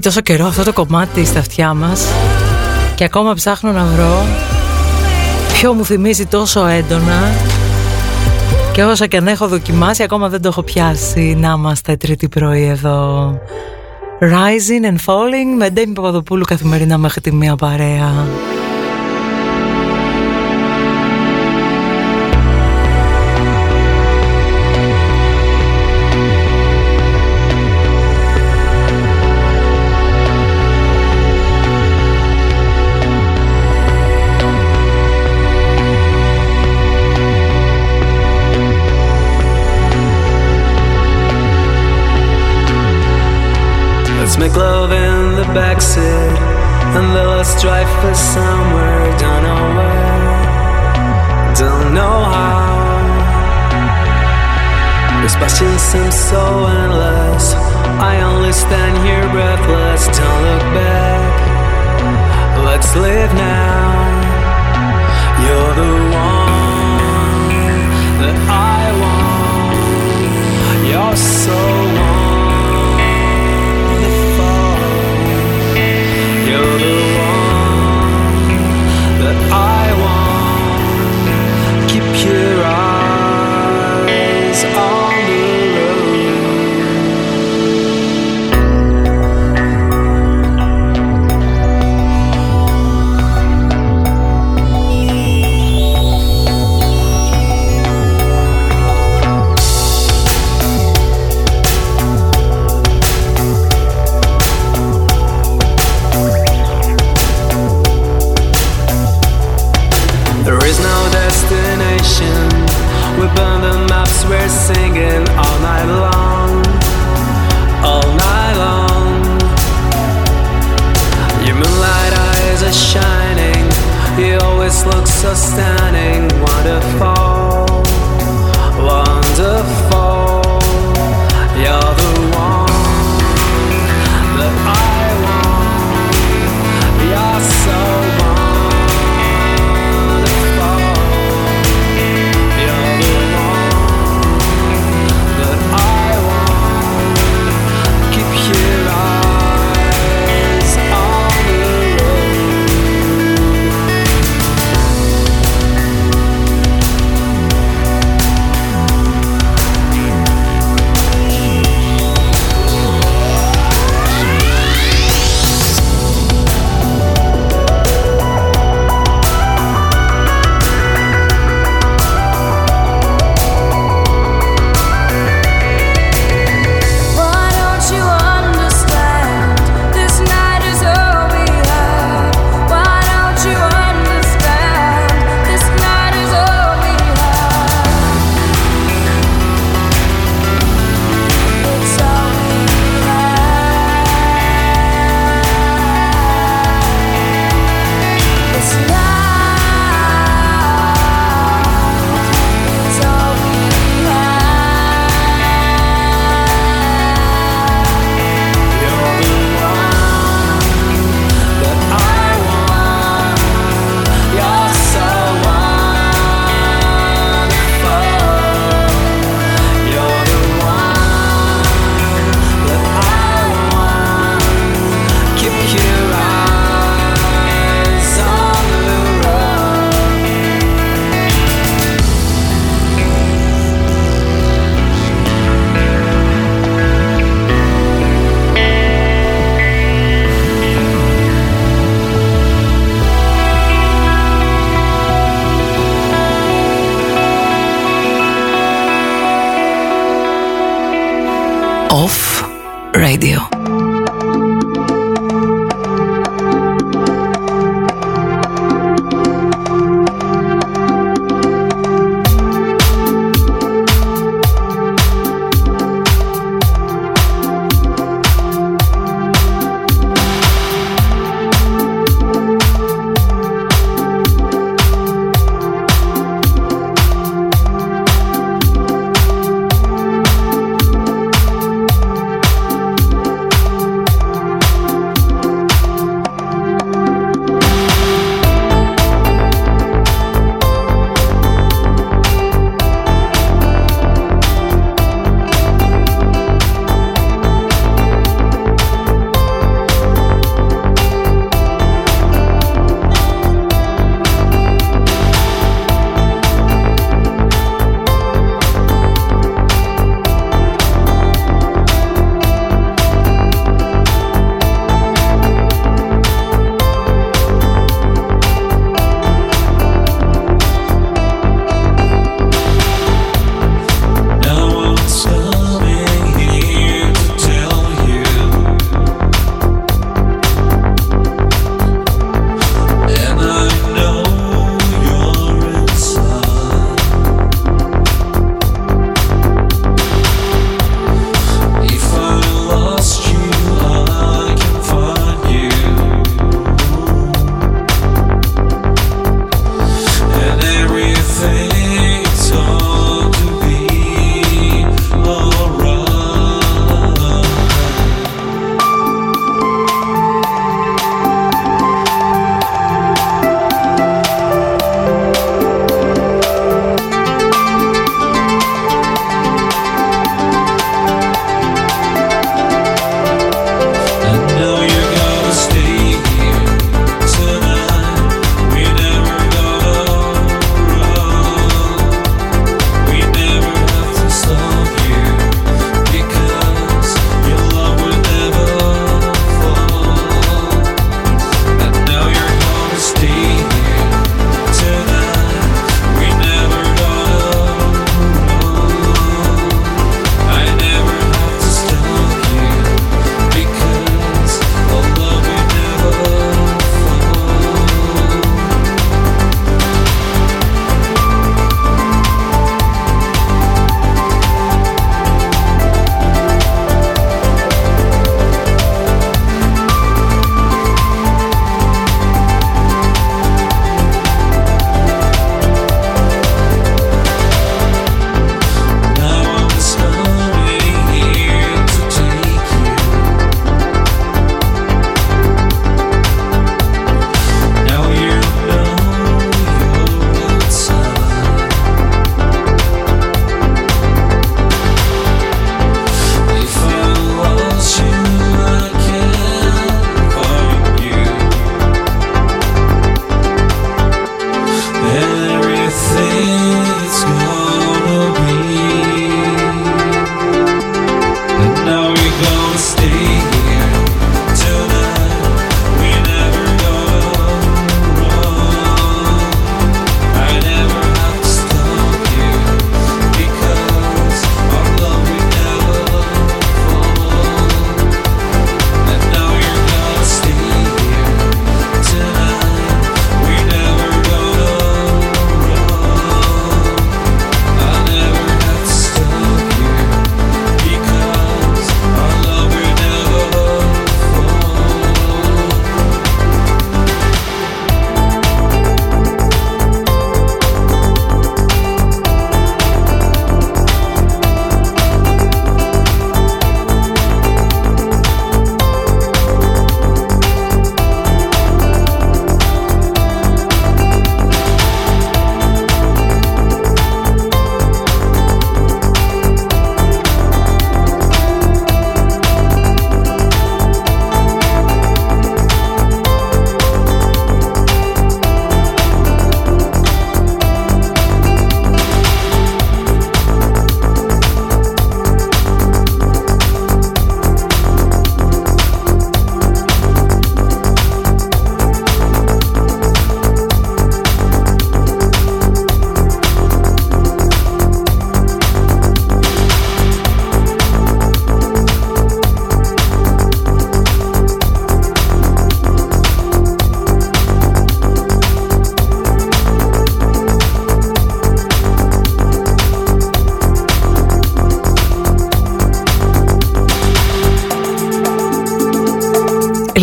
τόσο καιρό αυτό το κομμάτι στα αυτιά μας. Και ακόμα ψάχνω να βρω ποιο μου θυμίζει τόσο έντονα. Και όσα και αν έχω δοκιμάσει ακόμα δεν το έχω πιάσει. Να είμαστε τρίτη πρωί εδώ. Rising and Falling με Ντέμι Παπαδοπούλου καθημερινά μέχρι τη μία παρέα for somewhere. Don't know where, don't know how. This passion seems so endless. I only stand here. Off Radio.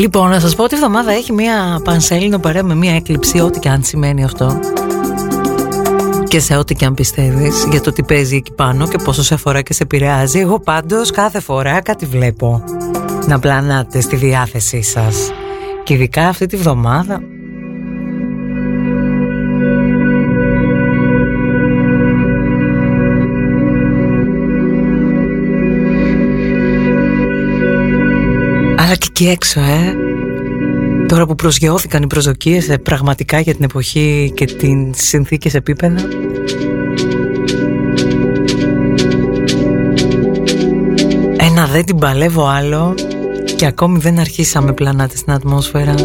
Λοιπόν, να σας πω ότι η εβδομάδα έχει μια πανσέλινο παρέα με μια έκλειψη, ό,τι και αν σημαίνει αυτό. Και σε ό,τι και αν πιστεύεις για το τι παίζει εκεί πάνω και πόσο σε αφορά και σε επηρεάζει. Εγώ πάντως κάθε φορά κάτι βλέπω να πλανάτε στη διάθεσή σας. Και ειδικά αυτή τη βδομάδα εκεί έξω, ε. Τώρα που προσγειώθηκαν οι προσδοκίες ε, πραγματικά για την εποχή και τις συνθήκες επίπεδα. Ένα δεν την παλεύω άλλο και ακόμη δεν αρχίσαμε πλανάτε στην ατμόσφαιρα.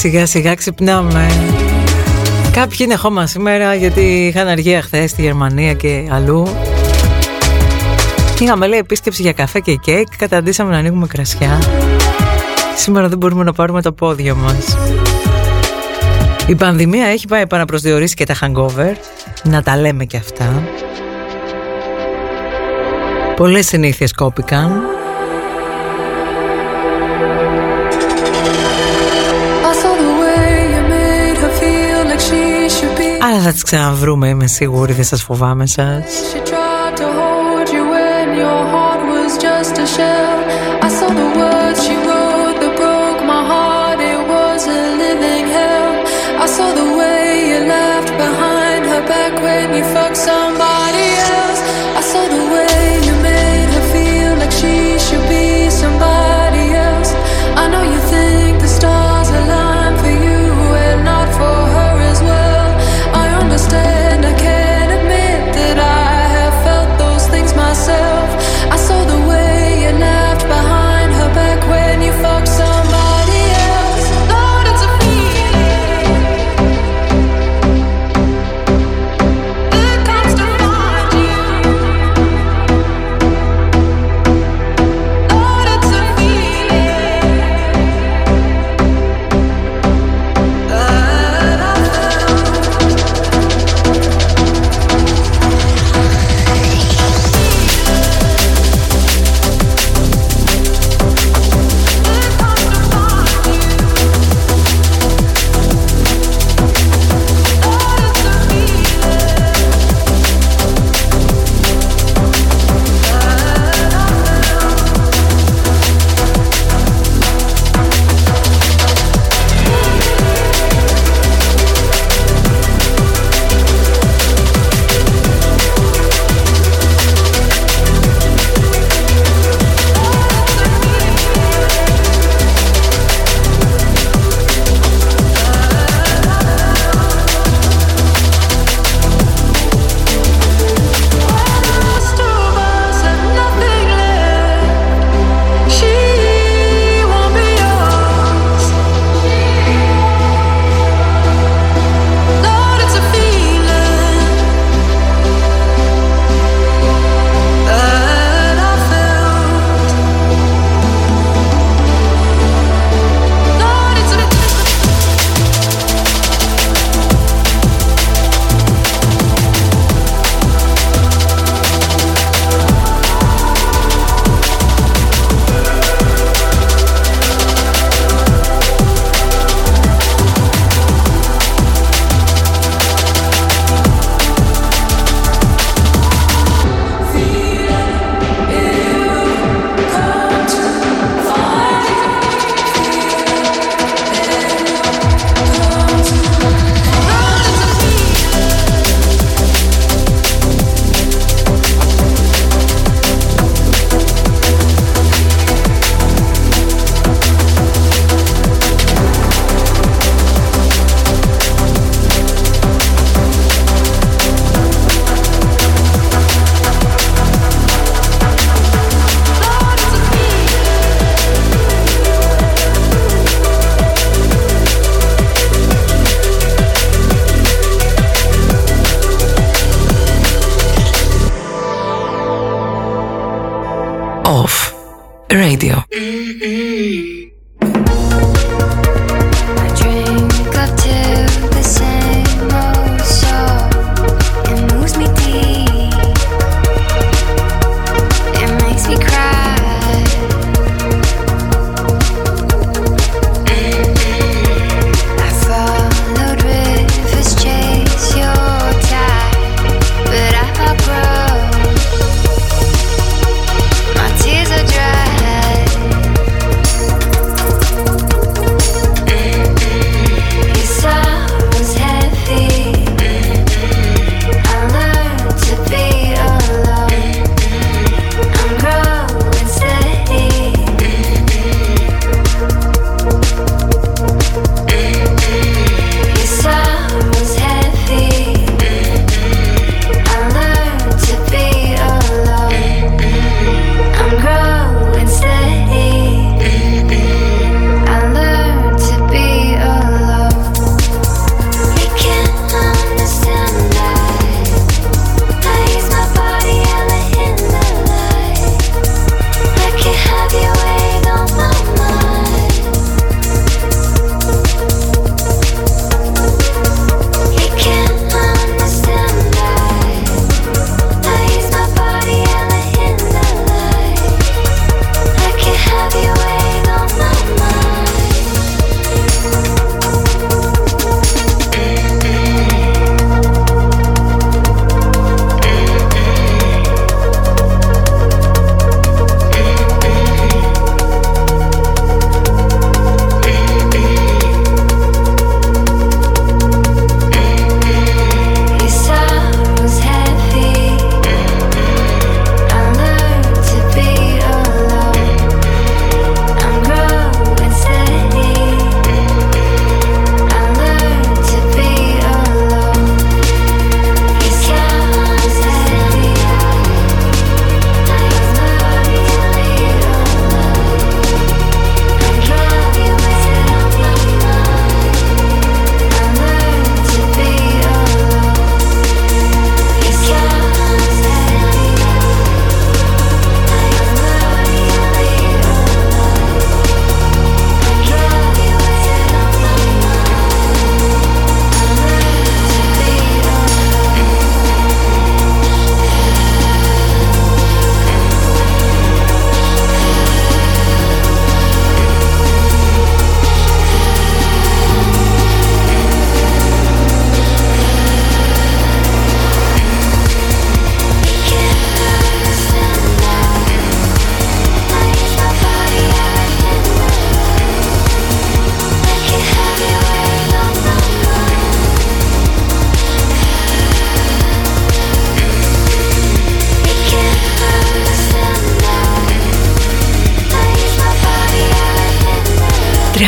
Σιγά σιγά ξυπνάμε. Κάποιοι είναι χώμα σήμερα γιατί είχαν αργία χθες στη Γερμανία και αλλού. Είχαμε λέει επίσκεψη για καφέ και κέικ, καταντήσαμε να ανοίγουμε κρασιά. Σήμερα δεν μπορούμε να πάρουμε το πόδιο μας. Η πανδημία έχει πάει επαναπροσδιορίσει και τα hangover, να τα λέμε και αυτά. Πολλές συνήθειες κόπηκαν. Αλλά θα τις ξαναβρούμε, είμαι σίγουρη, δεν σας φοβάμαι σας. when you fuck somebody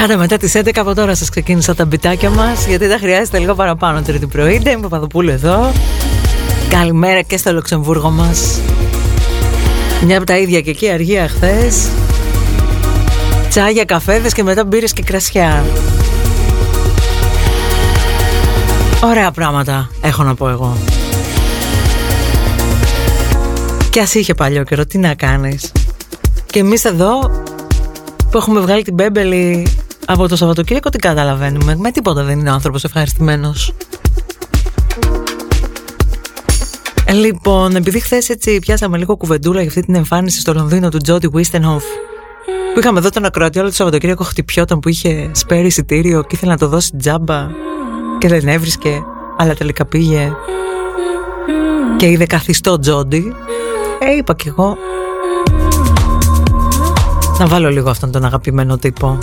30 μετά τις 11 από τώρα σας ξεκίνησα τα μπιτάκια μας γιατί τα χρειάζεται λίγο παραπάνω τρίτη πρωί. Ντέμι Παπαδοπούλου εδώ. Καλημέρα και στο Λουξεμβούργο μας. Μια από τα ίδια και εκεί αργία χθες. Τσάγια, καφέδες και μετά μπύρες και κρασιά. Ωραία πράγματα έχω να πω εγώ. Και ας είχε παλιό καιρό, τι να κάνεις. Και εμείς εδώ που έχουμε βγάλει την Μπέμπελη από το Σαββατοκύριακο τι καταλαβαίνουμε. Με τίποτα δεν είναι ο άνθρωπος ευχαριστημένος. Ε, λοιπόν, επειδή χθες έτσι πιάσαμε λίγο κουβεντούλα για αυτή την εμφάνιση στο Λονδίνο του Τζόντι Βίστενχοφ που είχαμε εδώ τον ακροατή όλο το Σαββατοκύριακο χτυπιόταν που είχε σπέρει εισιτήριο και ήθελε να το δώσει τζάμπα και δεν έβρισκε, αλλά τελικά πήγε και είδε καθιστό Τζόντι. Ε, είπα κι εγώ να βάλω λίγο αυτόν τον αγαπημένο τύπο.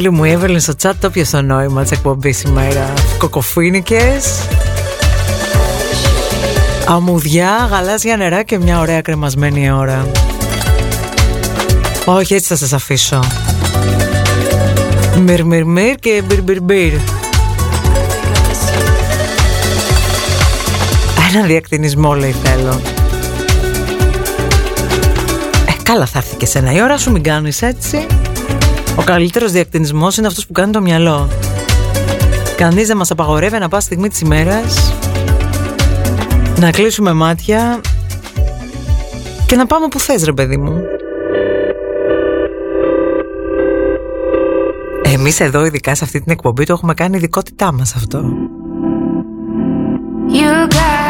Φίλη μου η στο chat το πιασε το νόημα της εκπομπής σήμερα. Κοκοφίνικες, αμμουδιά, γαλάζια νερά και μια ωραία κρεμασμένη ώρα. Όχι, έτσι θα σας αφήσω. Μυρ μυρ μυρ και μπυρ μπυρ μπυρ. Ένα διακτηνισμό λέει θέλω. Ε, καλά θα έρθει και σένα η ώρα σου, μην κάνεις έτσι. Ο καλύτερος διακτηνισμός είναι αυτός που κάνει το μυαλό. Κανείς δεν μας απαγορεύει να πάει στιγμή της ημέρας να κλείσουμε μάτια και να πάμε που θες ρε παιδί μου. Εμείς εδώ ειδικά σε αυτή την εκπομπή το έχουμε κάνει ειδικότητά μας αυτό. You got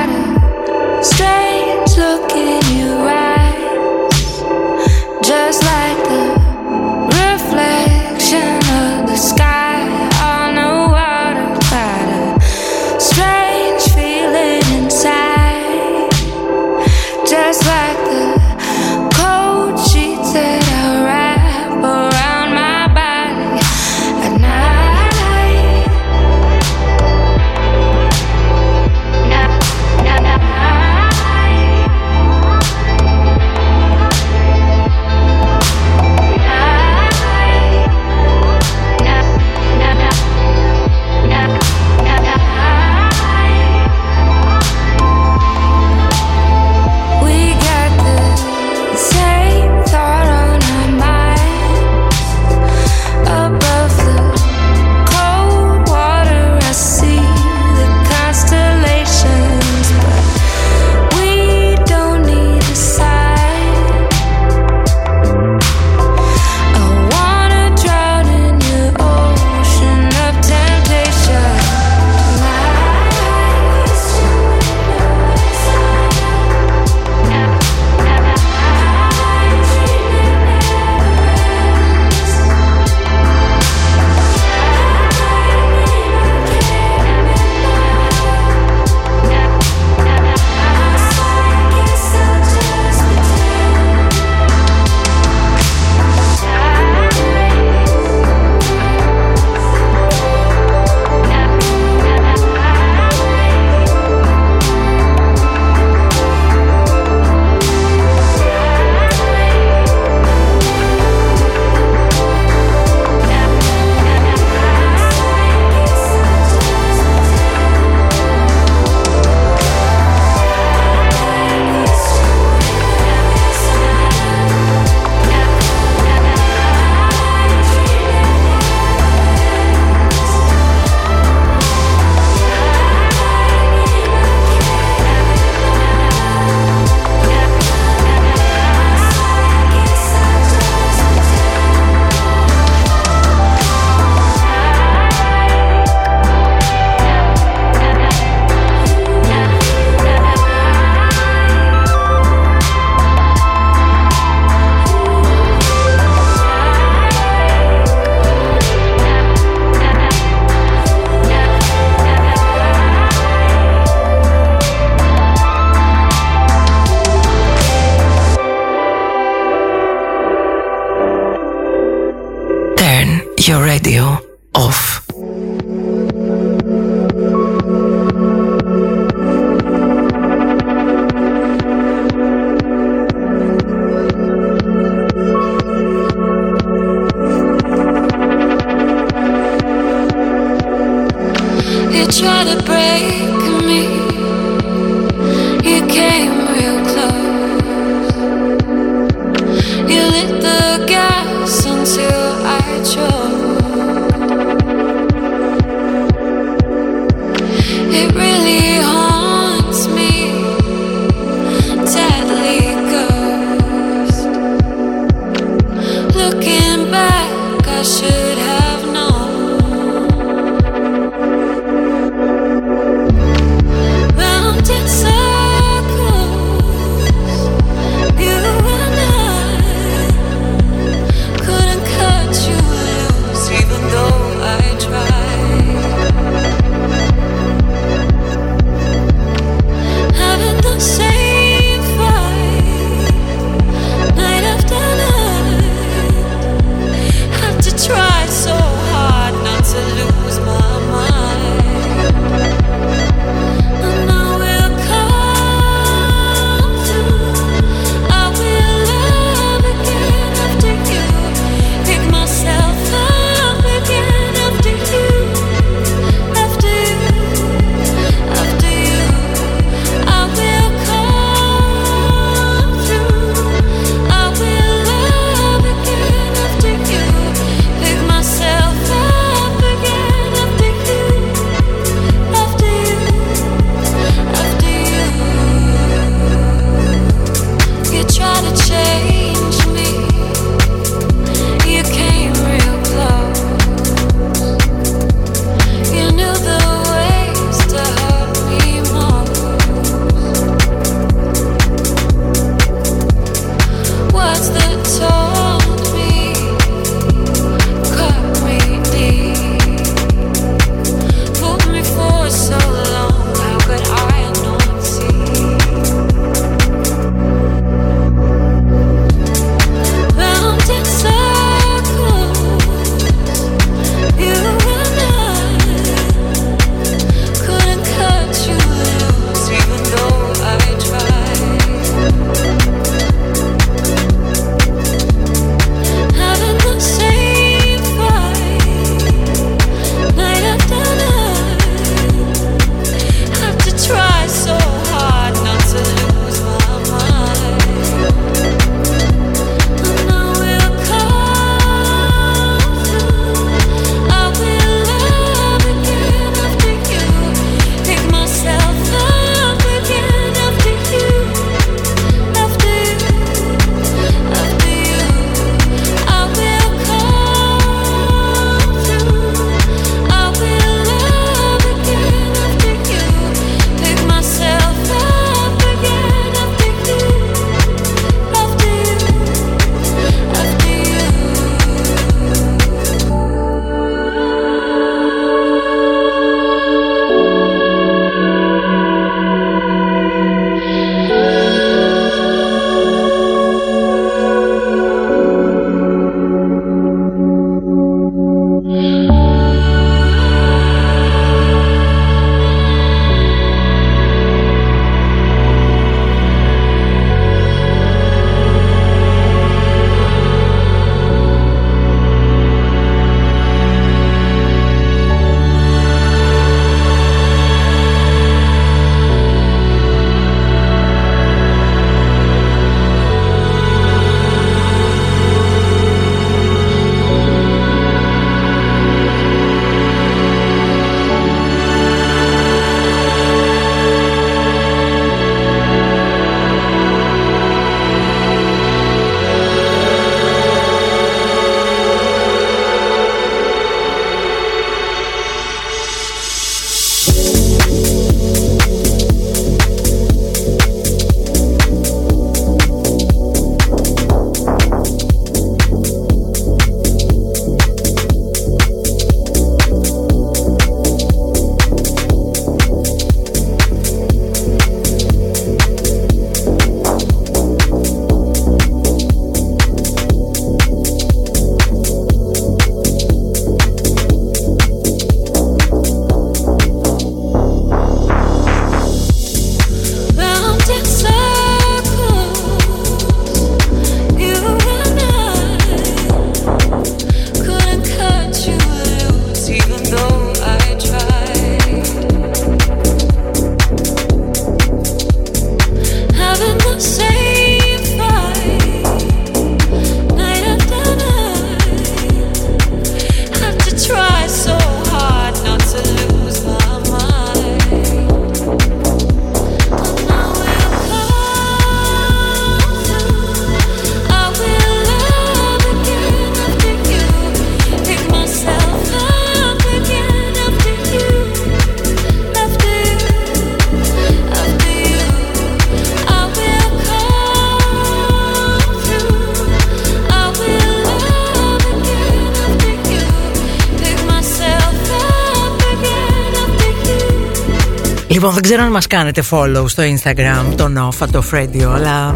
ξέρω αν μας κάνετε follow στο Instagram, το Off, το Radio, αλλά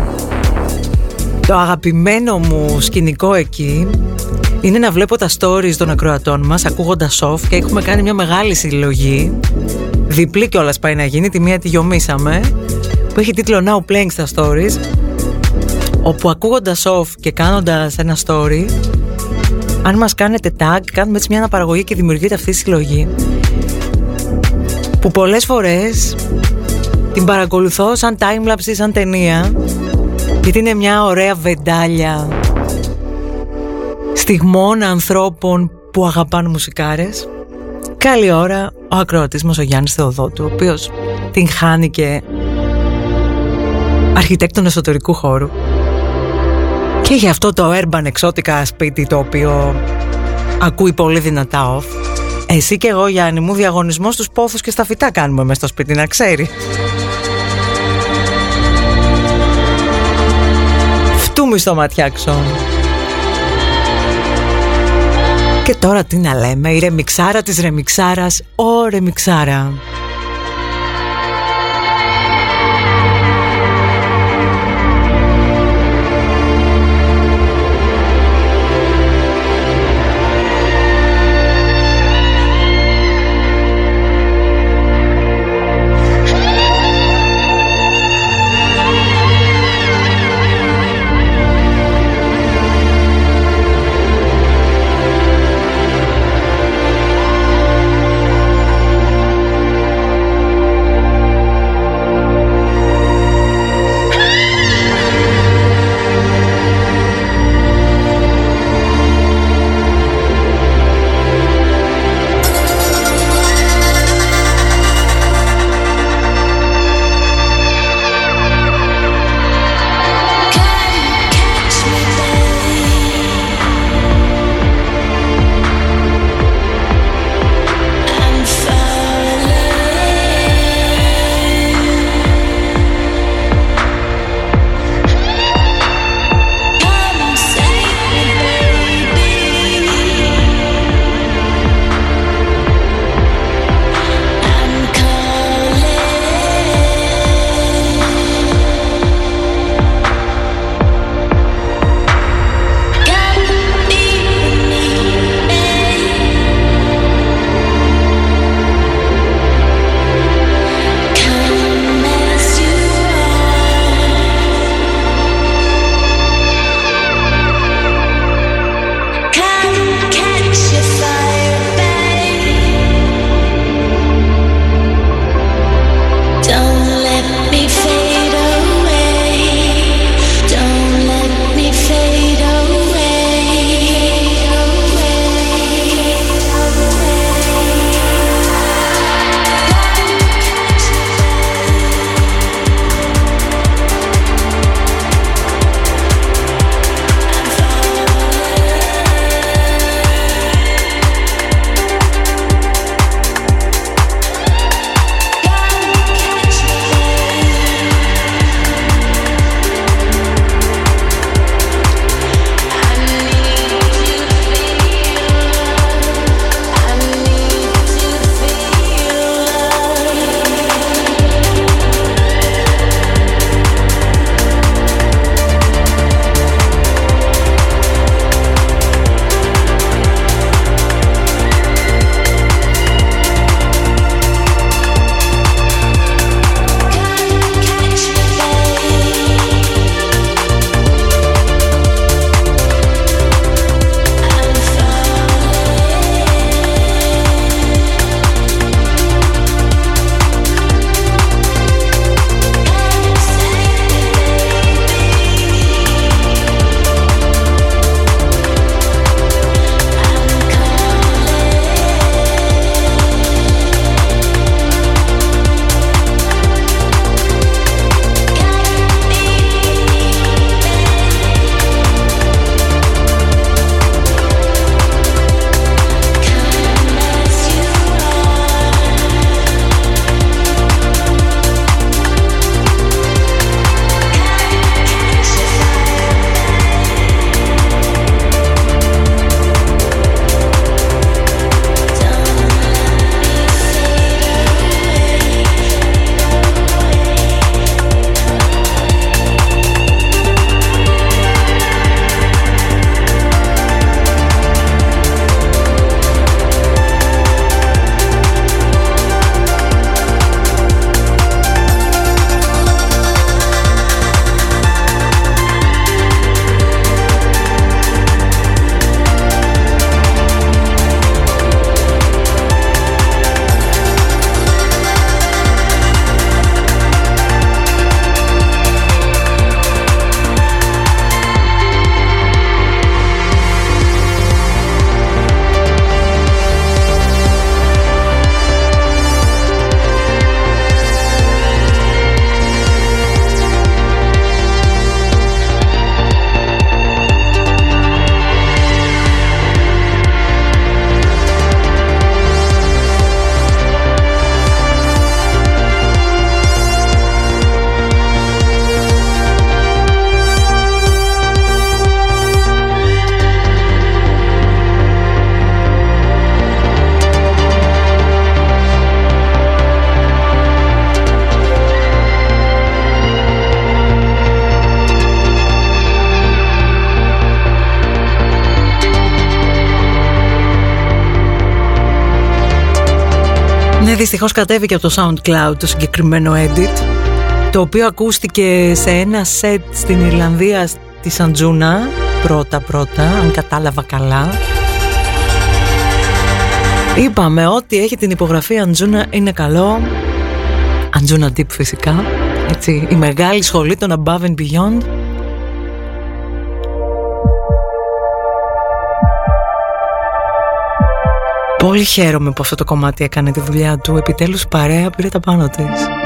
το αγαπημένο μου σκηνικό εκεί είναι να βλέπω τα stories των ακροατών μας ακούγοντας off και έχουμε κάνει μια μεγάλη συλλογή διπλή κιόλας πάει να γίνει, τη μία τη γιομίσαμε που έχει τίτλο Now Playing στα stories όπου ακούγοντας off και κάνοντας ένα story αν μας κάνετε tag κάνουμε έτσι μια αναπαραγωγή και δημιουργείται αυτή η συλλογή που πολλές φορές την παρακολουθώ σαν timelapse ή σαν ταινία γιατί είναι μια ωραία βεντάλια στιγμών ανθρώπων που αγαπάνε μουσικάρες. Καλή ώρα ο ακροατής μας ο Γιάννης Θεοδότου, ο οποίος την χάνει και αρχιτέκτον εσωτερικού χώρου. Και για αυτό το urban εξώτικα σπίτι το οποίο ακούει πολύ δυνατά off. Εσύ και εγώ Γιάννη μου διαγωνισμός στους πόθους και στα φυτά κάνουμε μέσα στο σπίτι να ξέρει. Φτούμε στο ματιάξο. Και τώρα τι να λέμε, η ρεμιξάρα της ρεμιξάρας, ο ρεμιξάρα. Ναι, δυστυχώς κατέβηκε από το SoundCloud το συγκεκριμένο edit το οποίο ακούστηκε σε ένα set στην Ιρλανδία τη Σαντζούνα. Πρώτα πρώτα, αν κατάλαβα καλά. Είπαμε ότι έχει την υπογραφή Αντζούνα είναι καλό. Αντζούνα Deep φυσικά έτσι, η μεγάλη σχολή των Above and Beyond Πολύ χαίρομαι που αυτό το κομμάτι έκανε τη δουλειά του. Επιτέλους παρέα πήρε τα πάνω της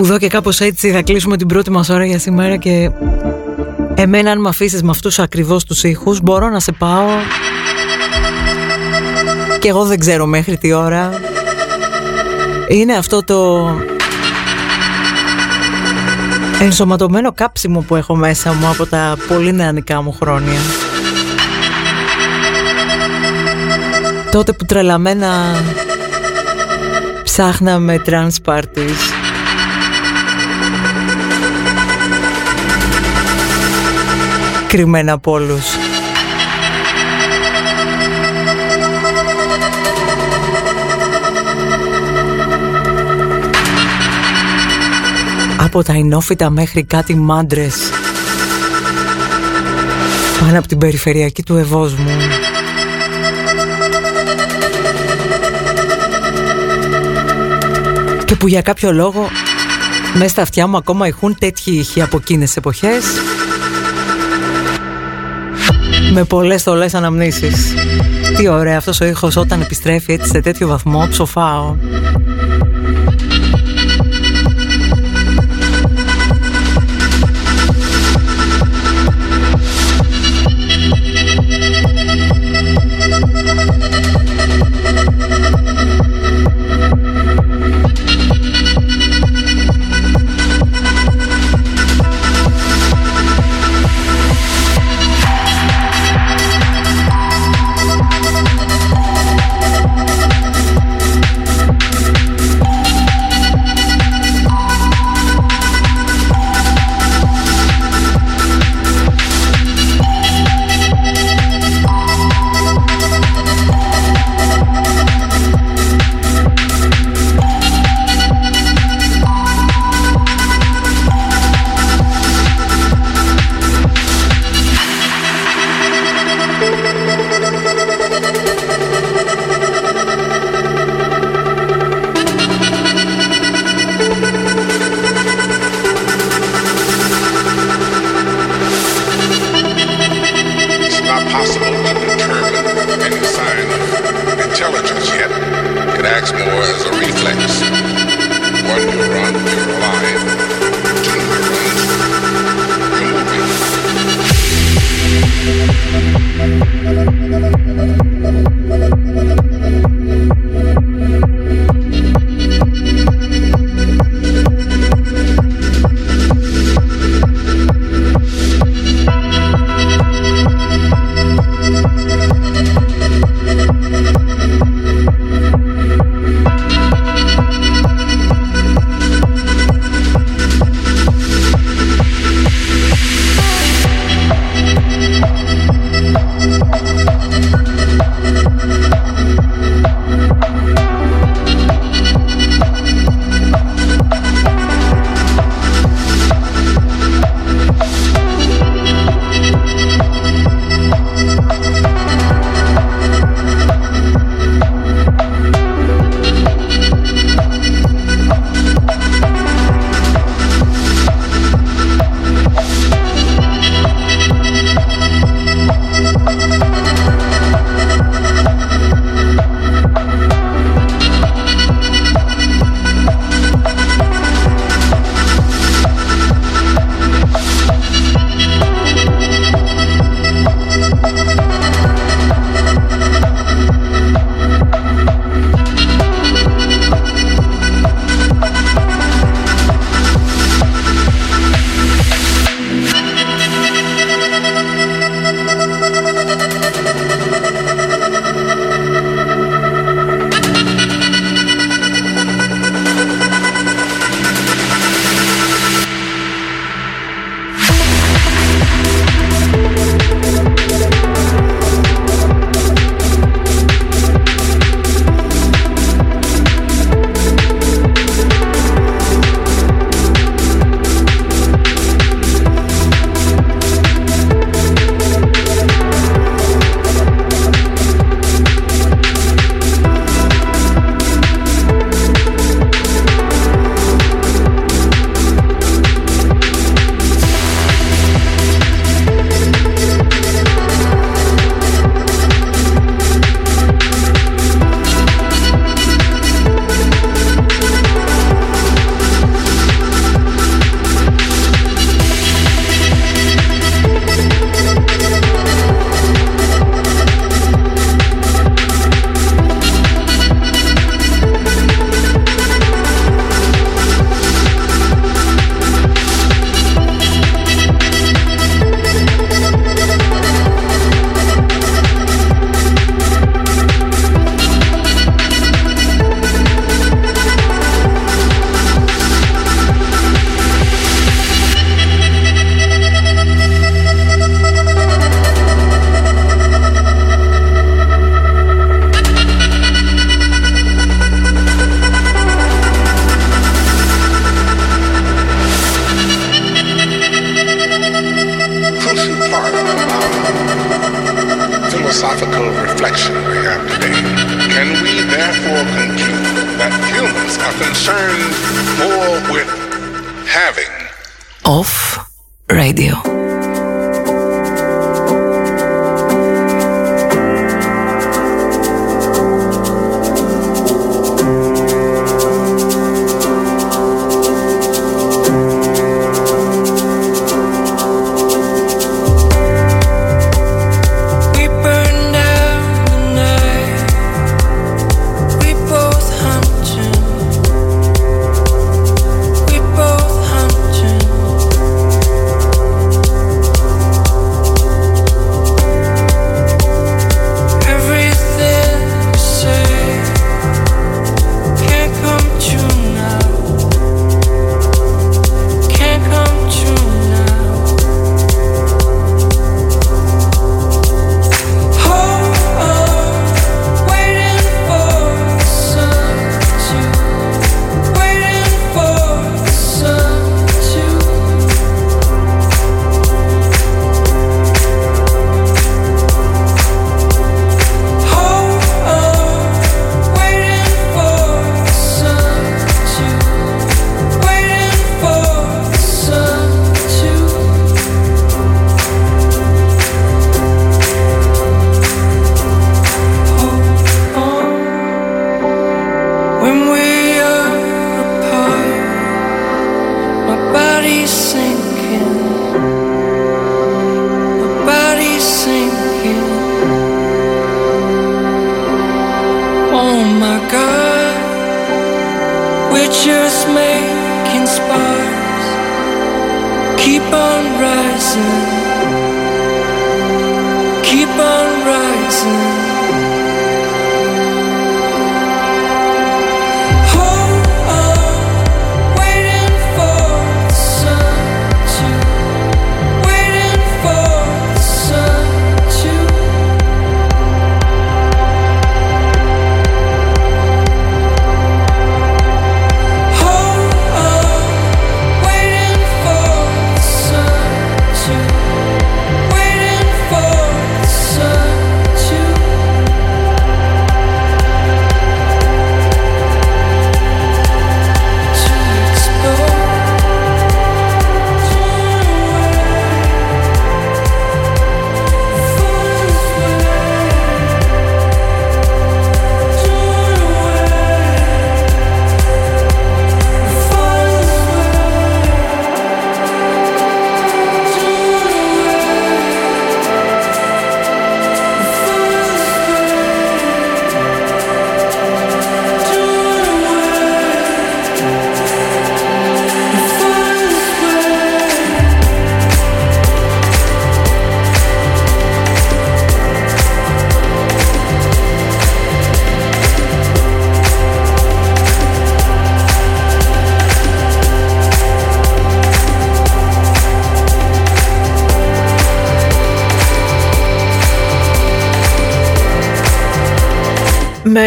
Κάπου εδώ και κάπως έτσι θα κλείσουμε την πρώτη μας ώρα για σήμερα και εμένα αν με αφήσεις με αυτούς ακριβώς τους ήχους μπορώ να σε πάω. Και εγώ δεν ξέρω μέχρι τι ώρα. Είναι αυτό το ενσωματωμένο κάψιμο που έχω μέσα μου από τα πολύ νεανικά μου χρόνια. Τότε που τρελαμένα ψάχναμε trans parties κρυμμένα από όλους. Από τα ενόφυτα μέχρι κάτι μάντρες πάνω από την περιφερειακή του Ευόσμου. Και που για κάποιο λόγο μέσα στα αυτιά μου ακόμα ηχούν τέτοιοι ήχοι από εκείνες εποχές με πολλές θολές αναμνήσεις. Τι ωραία αυτός ο ήχος όταν επιστρέφει έτσι σε τέτοιο βαθμό ψοφάω.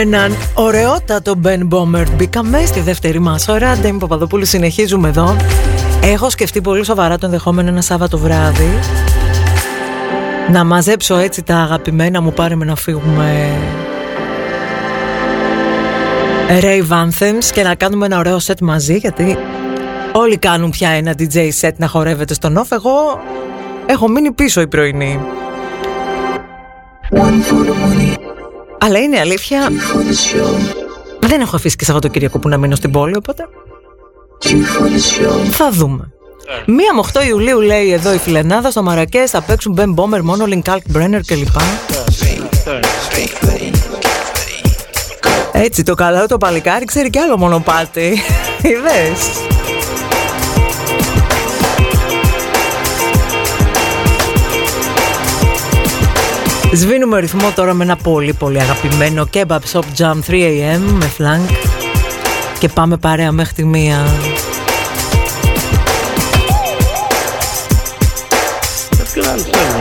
Έναν ωραιότατο Ben Bomber μπήκαμε στη δεύτερη μας ώρα. Ντέμι Παπαδοπούλου συνεχίζουμε εδώ. Έχω σκεφτεί πολύ σοβαρά το ενδεχόμενο ένα Σάββατο βράδυ να μαζέψω έτσι τα αγαπημένα μου πάρε με να φύγουμε Rave Anthems και να κάνουμε ένα ωραίο set μαζί γιατί όλοι κάνουν πια ένα DJ set να χορεύεται στον off εγώ έχω μείνει πίσω η πρωινή αλλά είναι αλήθεια δεν έχω αφήσει και Σαββατοκύριακο που να μείνω στην πόλη οπότε θα δούμε Μία με 8 Ιουλίου λέει εδώ η Φιλενάδα στο Μαρακές θα παίξουν Ben Bomber, Monolink, Kalk Brenner κλπ. Έτσι το καλό το παλικάρι ξέρει κι άλλο μονοπάτι. Είδες. Σβήνουμε ρυθμό τώρα με ένα πολύ πολύ αγαπημένο Kebab Shop Jam 3am με flank και πάμε παρέα μέχρι τη μία. Where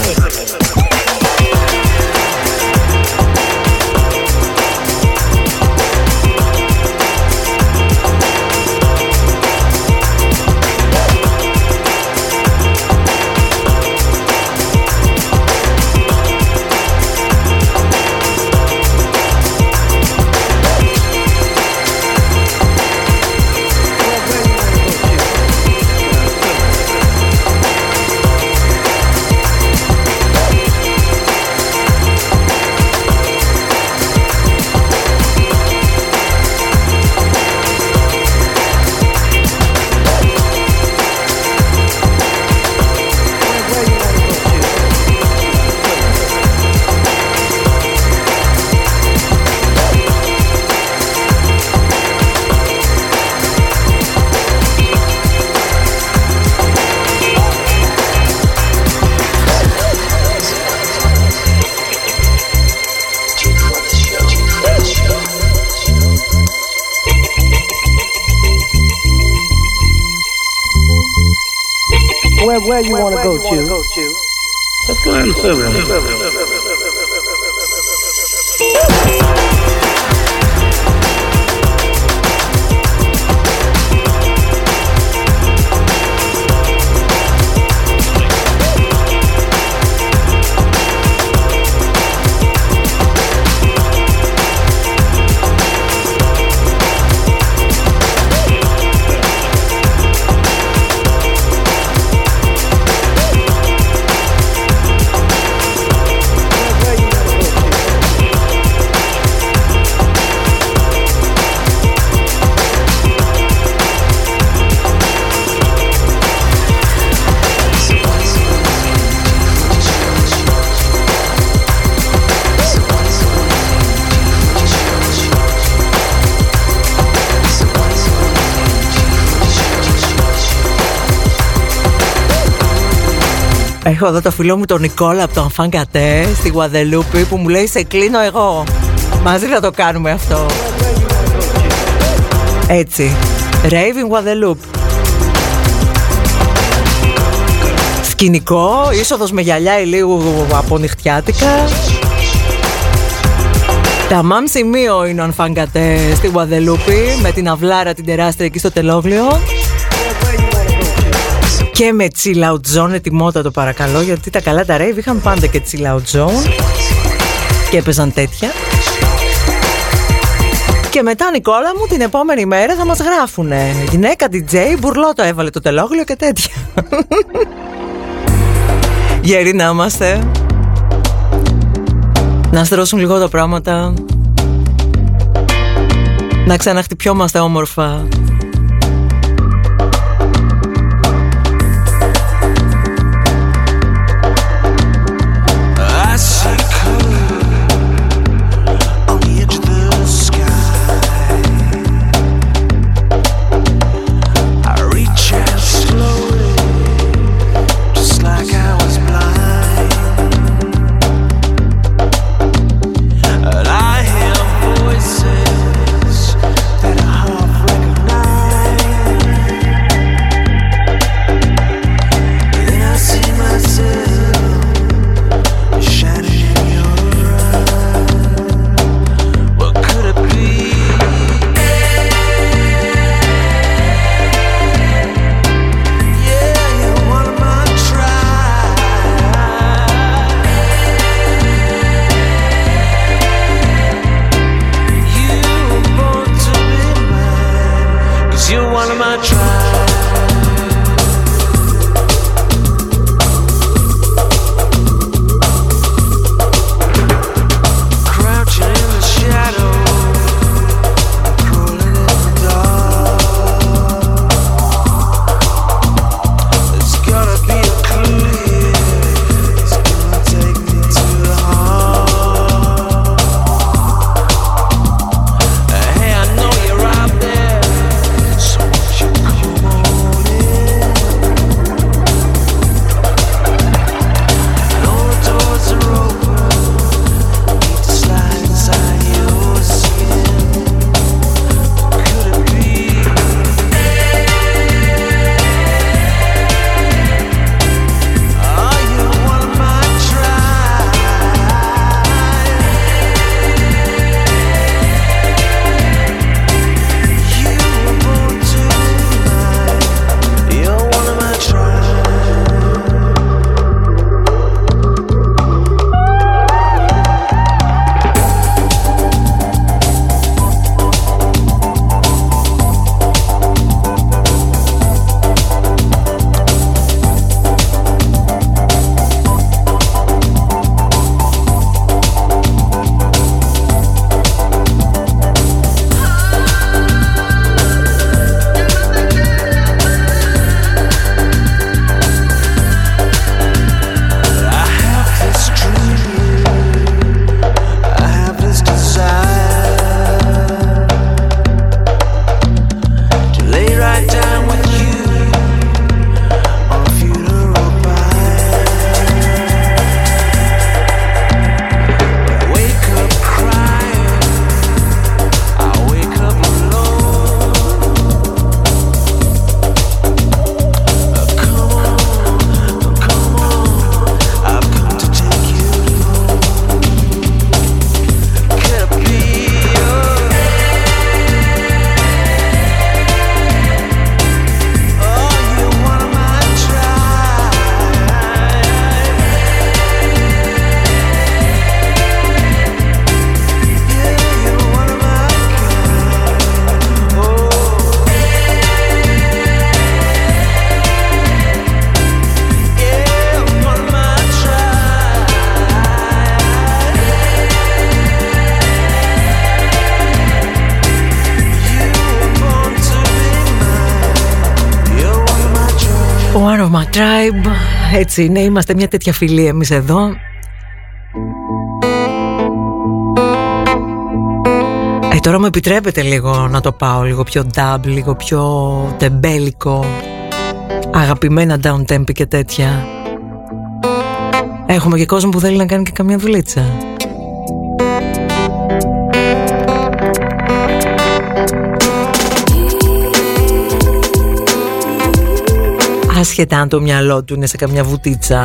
Έχω εδώ το φίλο μου τον Νικόλα από το Αμφάνκατε στη Γουαδελούπη που μου λέει σε κλείνω εγώ. Μαζί θα το κάνουμε αυτό. Έτσι. Raving Guadeloupe. Σκηνικό, είσοδος με γυαλιά ηλίου από νυχτιάτικα. Τα μάμ σημείο είναι ο Ανφάνκατε στη Γουαδελούπη με την αυλάρα την τεράστια εκεί στο τελόγλιο. Και με chill out zone ετοιμότατο παρακαλώ γιατί τα καλά τα rave είχαν πάντα και chill out zone και έπαιζαν τέτοια. Και μετά Νικόλα μου την επόμενη μέρα θα μας γράφουνε. Γυναίκα DJ, μπουρλό το έβαλε το τελόγλιο και τέτοια. Γεροί να είμαστε. Να στρώσουν λίγο τα πράγματα. Να ξαναχτυπιόμαστε όμορφα Έτσι είναι, είμαστε μια τέτοια φιλή εμείς εδώ Ε, τώρα μου επιτρέπετε λίγο να το πάω λίγο πιο dub, λίγο πιο τεμπέλικο Αγαπημένα down tempo και τέτοια Έχουμε και κόσμο που θέλει να κάνει και καμιά δουλίτσα. Άσχετα αν το μυαλό του είναι σε καμιά βουτίτσα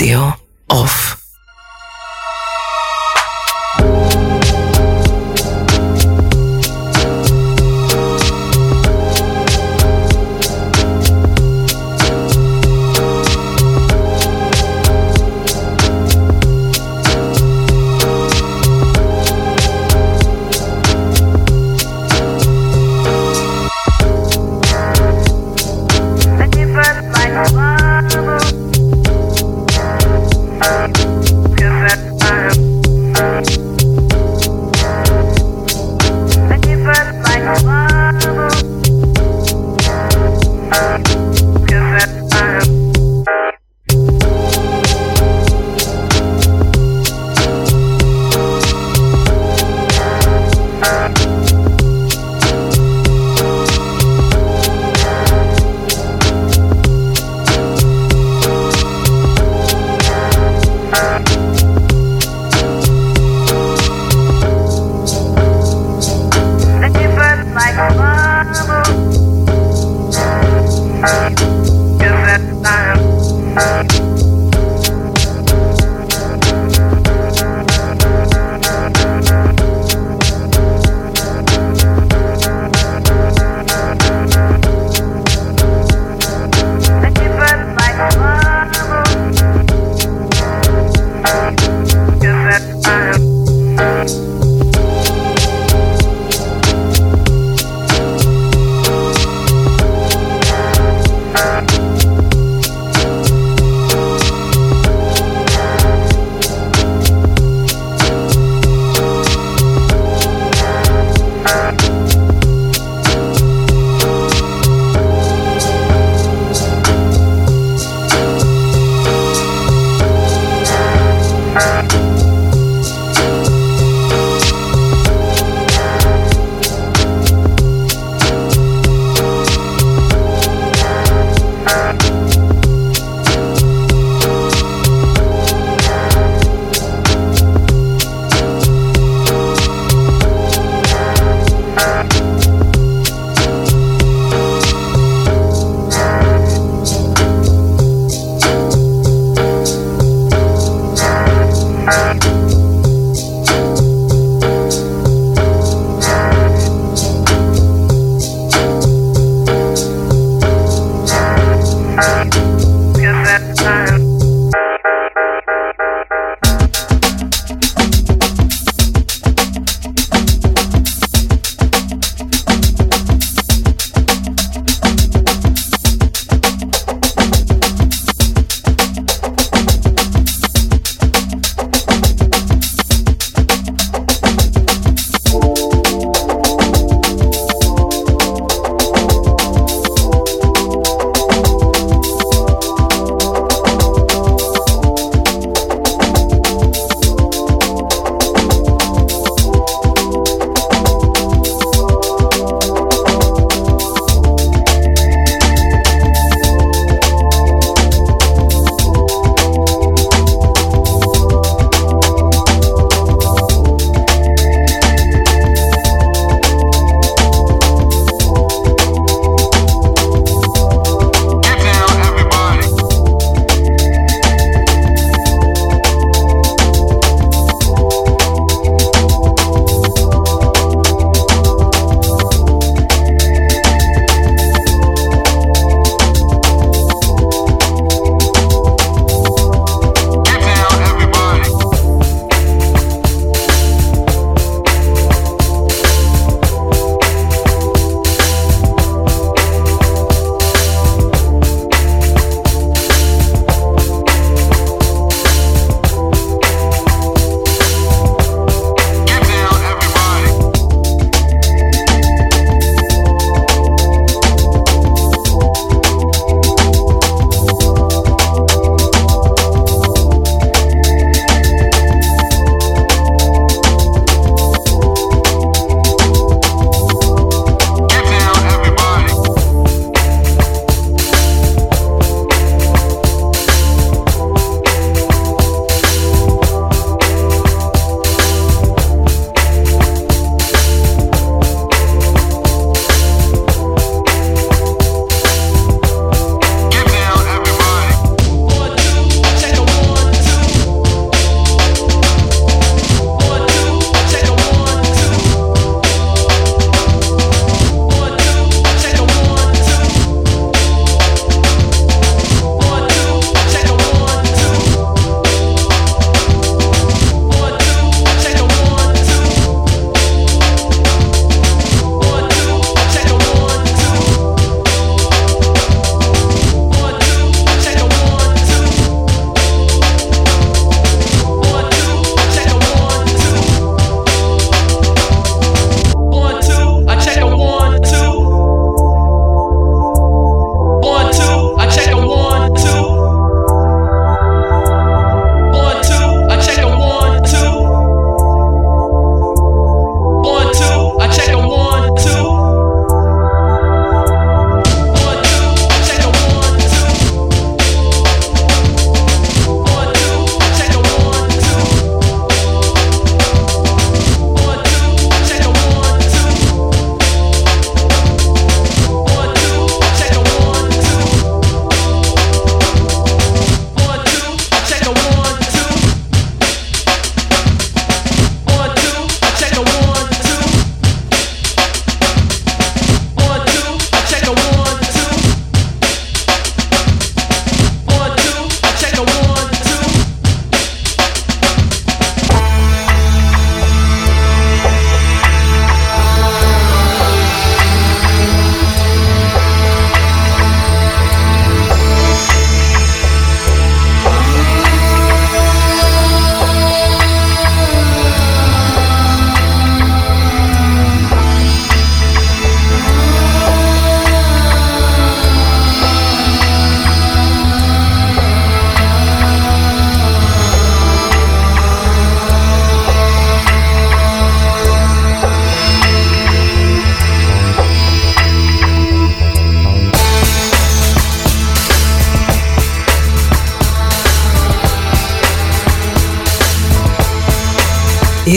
Deal Off.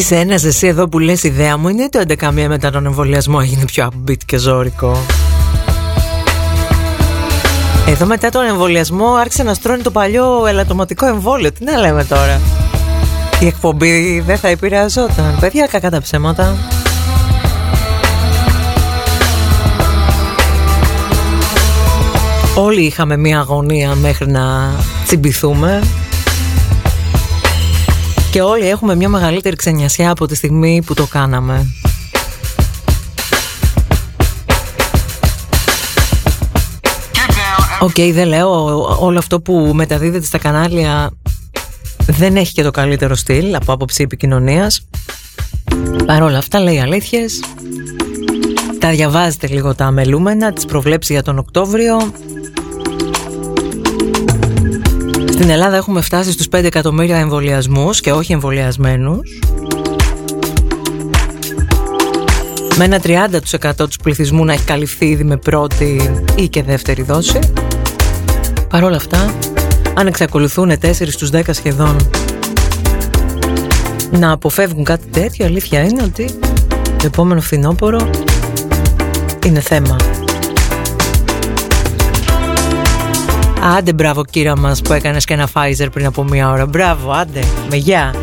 Είσαι ένας εσύ εδώ που λες ιδέα μου είναι το 11 μία μετά τον εμβολιασμό έγινε πιο upbeat και ζώρικο. Εδώ μετά τον εμβολιασμό άρχισε να στρώνει το παλιό ελαττωματικό εμβόλιο. Τι να λέμε τώρα; Η εκπομπή δεν θα επηρεαζόταν. Παιδιά, κακά τα ψέματα. Όλοι είχαμε μία αγωνία μέχρι να τσιμπηθούμε και όλοι έχουμε μια μεγαλύτερη ξεγνοιασιά από τη στιγμή που το κάναμε. OK, okay, δεν λέω όλο αυτό που μεταδίδεται στα κανάλια δεν έχει και το καλύτερο στυλ από άποψη επικοινωνίας. Παρ' όλα αυτά λέει αλήθειες Τα διαβάζετε λίγο τα αμελούμενα Τις προβλέψεις για τον Οκτώβριο Στην Ελλάδα έχουμε φτάσει στους 5 εκατομμύρια εμβολιασμούς και όχι εμβολιασμένους. Με ένα 30% τους πληθυσμού να έχει καλυφθεί ήδη με πρώτη ή και δεύτερη δόση. Παρ' όλα αυτά, αν εξακολουθούν 4 στους 10 σχεδόν να αποφεύγουν κάτι τέτοιο, αλήθεια είναι ότι το επόμενο φθινόπωρο είναι θέμα. Άντε μπράβο κύρα μας που έκανες και ένα Pfizer πριν από μία ώρα. Μπράβο, άντε, με γεια.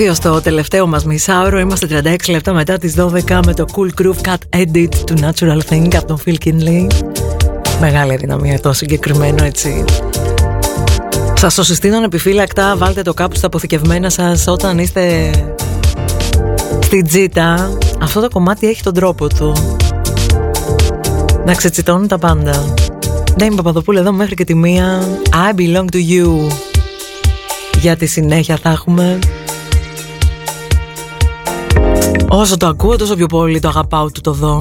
Μπήκαμε εσύ στο τελευταίο μας μισάωρο. Είμαστε 36 λεπτά μετά τις 12 Με το Cool Groove Cut Edit του Natural Thing Από τον Phil Kinley. Μεγάλη δυναμία το συγκεκριμένο έτσι. Σας το συστήνω επιφύλακτα. Βάλτε το κάπου στα αποθηκευμένα σας Όταν είστε στη τζίτα Αυτό το κομμάτι έχει τον τρόπο του Να ξετσιτώνουν τα πάντα. Δεν είμαι Παπαδοπούλου εδώ μέχρι και τη μία. I belong to you. Για τη συνέχεια θα έχουμε Όσο το ακούω τόσο πιο πολύ το αγαπάω του το δω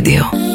radio.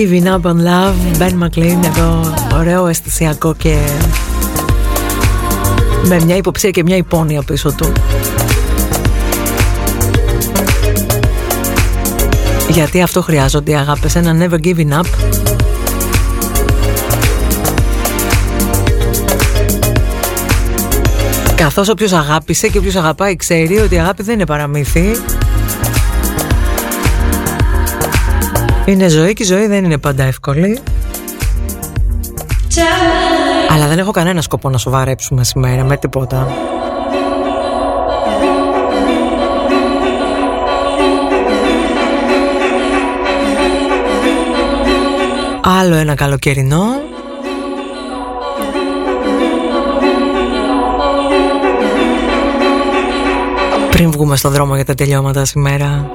Giving Up On Love. Ben McLean εδώ ωραίο αισθησιακό και με μια υποψία και μια υπόνοια πίσω του. Γιατί αυτό χρειάζονται οι αγάπες ένα never giving up. Καθώς όποιος αγάπησε και όποιος αγαπάει ξέρει ότι η αγάπη δεν είναι παραμύθι. Είναι ζωή και η ζωή δεν είναι πάντα εύκολη. Αλλά δεν έχω κανένα σκοπό να σοβαρέψουμε σήμερα με τίποτα. Άλλο ένα καλοκαιρινό. Πριν βγούμε στον δρόμο για τα τελειώματα σήμερα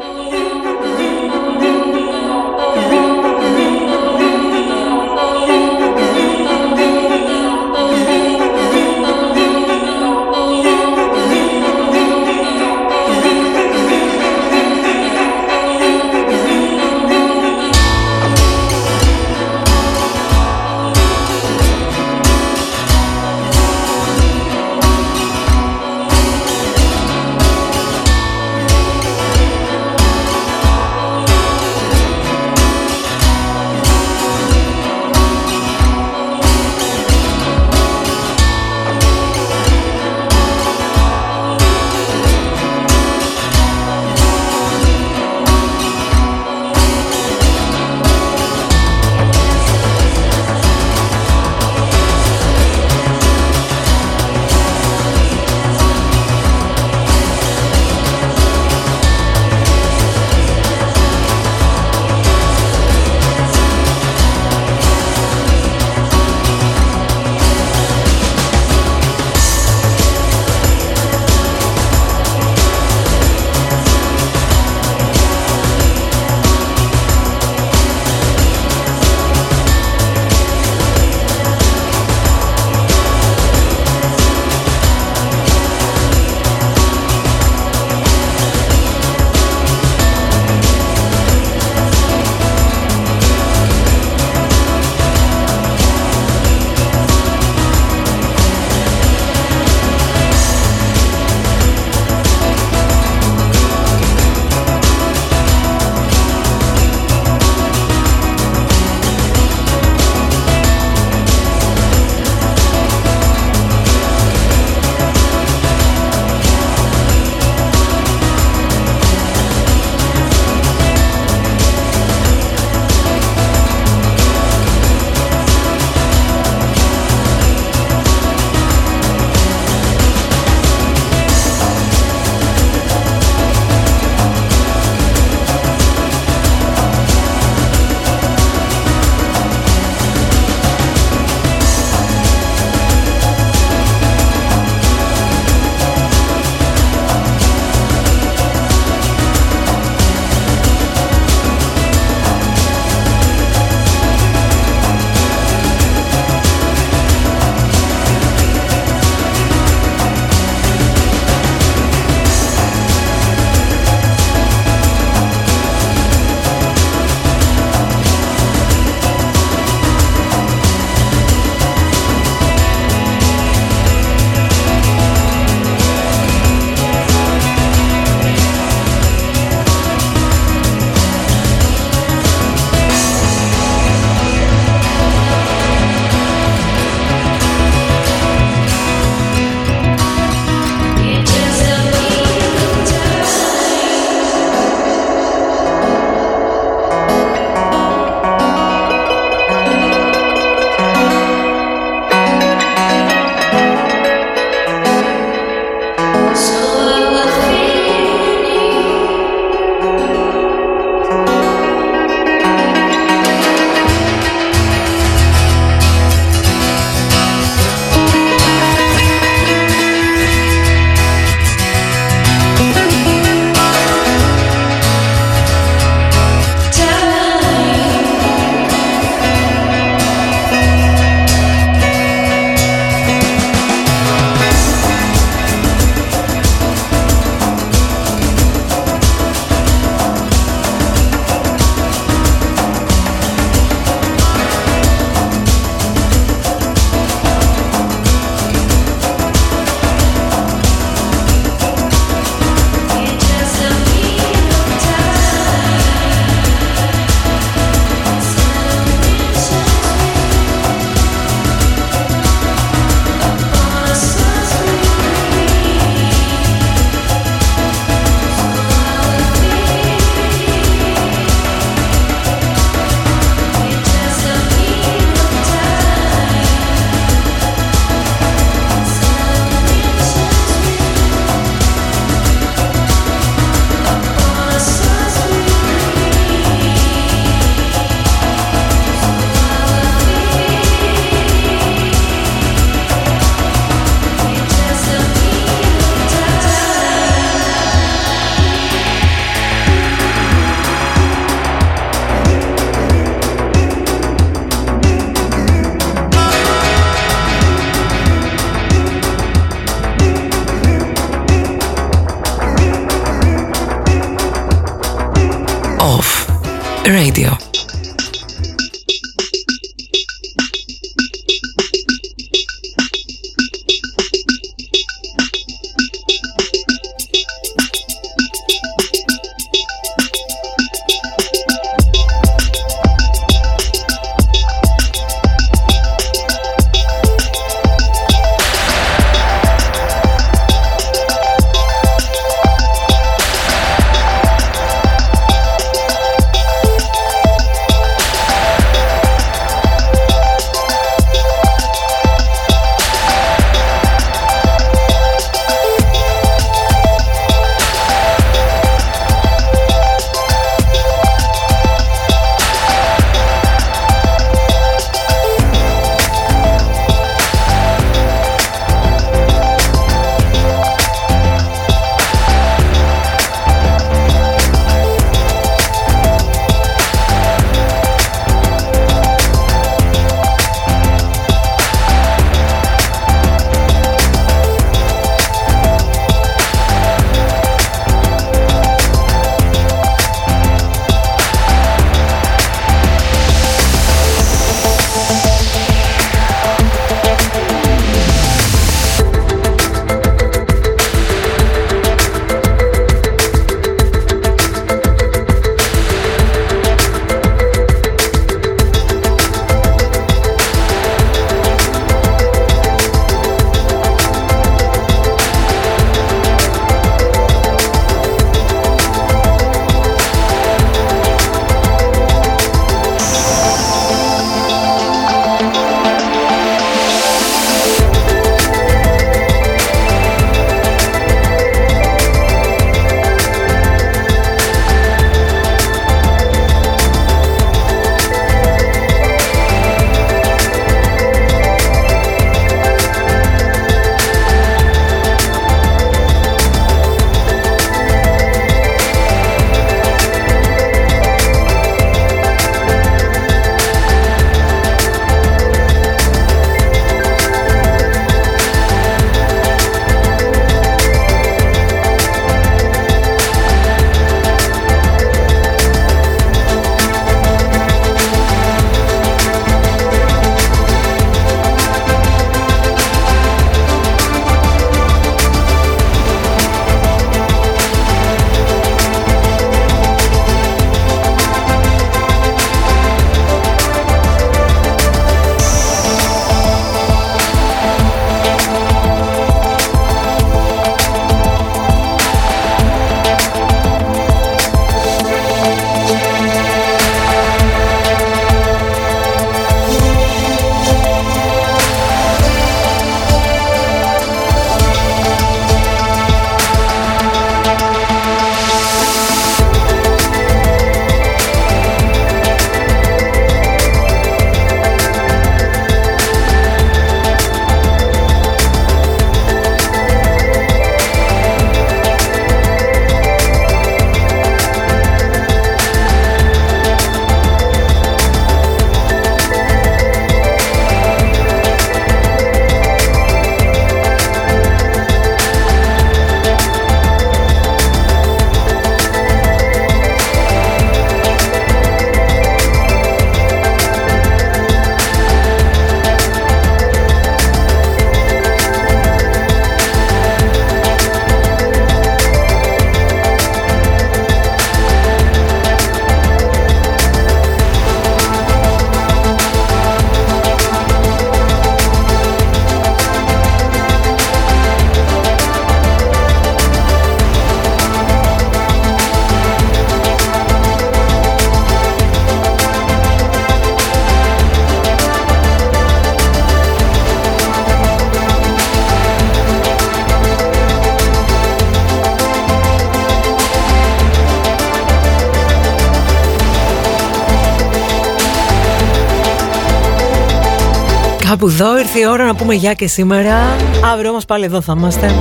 Κάπου εδώ ήρθε η ώρα να πούμε γεια και σήμερα. Αύριο όμως πάλι εδώ θα είμαστε.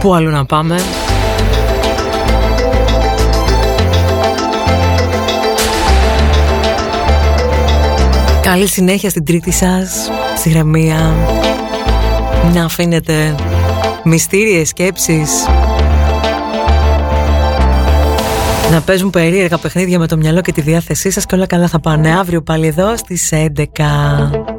Πού άλλο να πάμε; Καλή συνέχεια στην τρίτη σας, στη γραμμία. Να αφήνετε μυστήριες σκέψεις. Να παίζουν περίεργα παιχνίδια με το μυαλό και τη διάθεσή σας και όλα καλά θα πάνε. Αύριο πάλι εδώ στις 11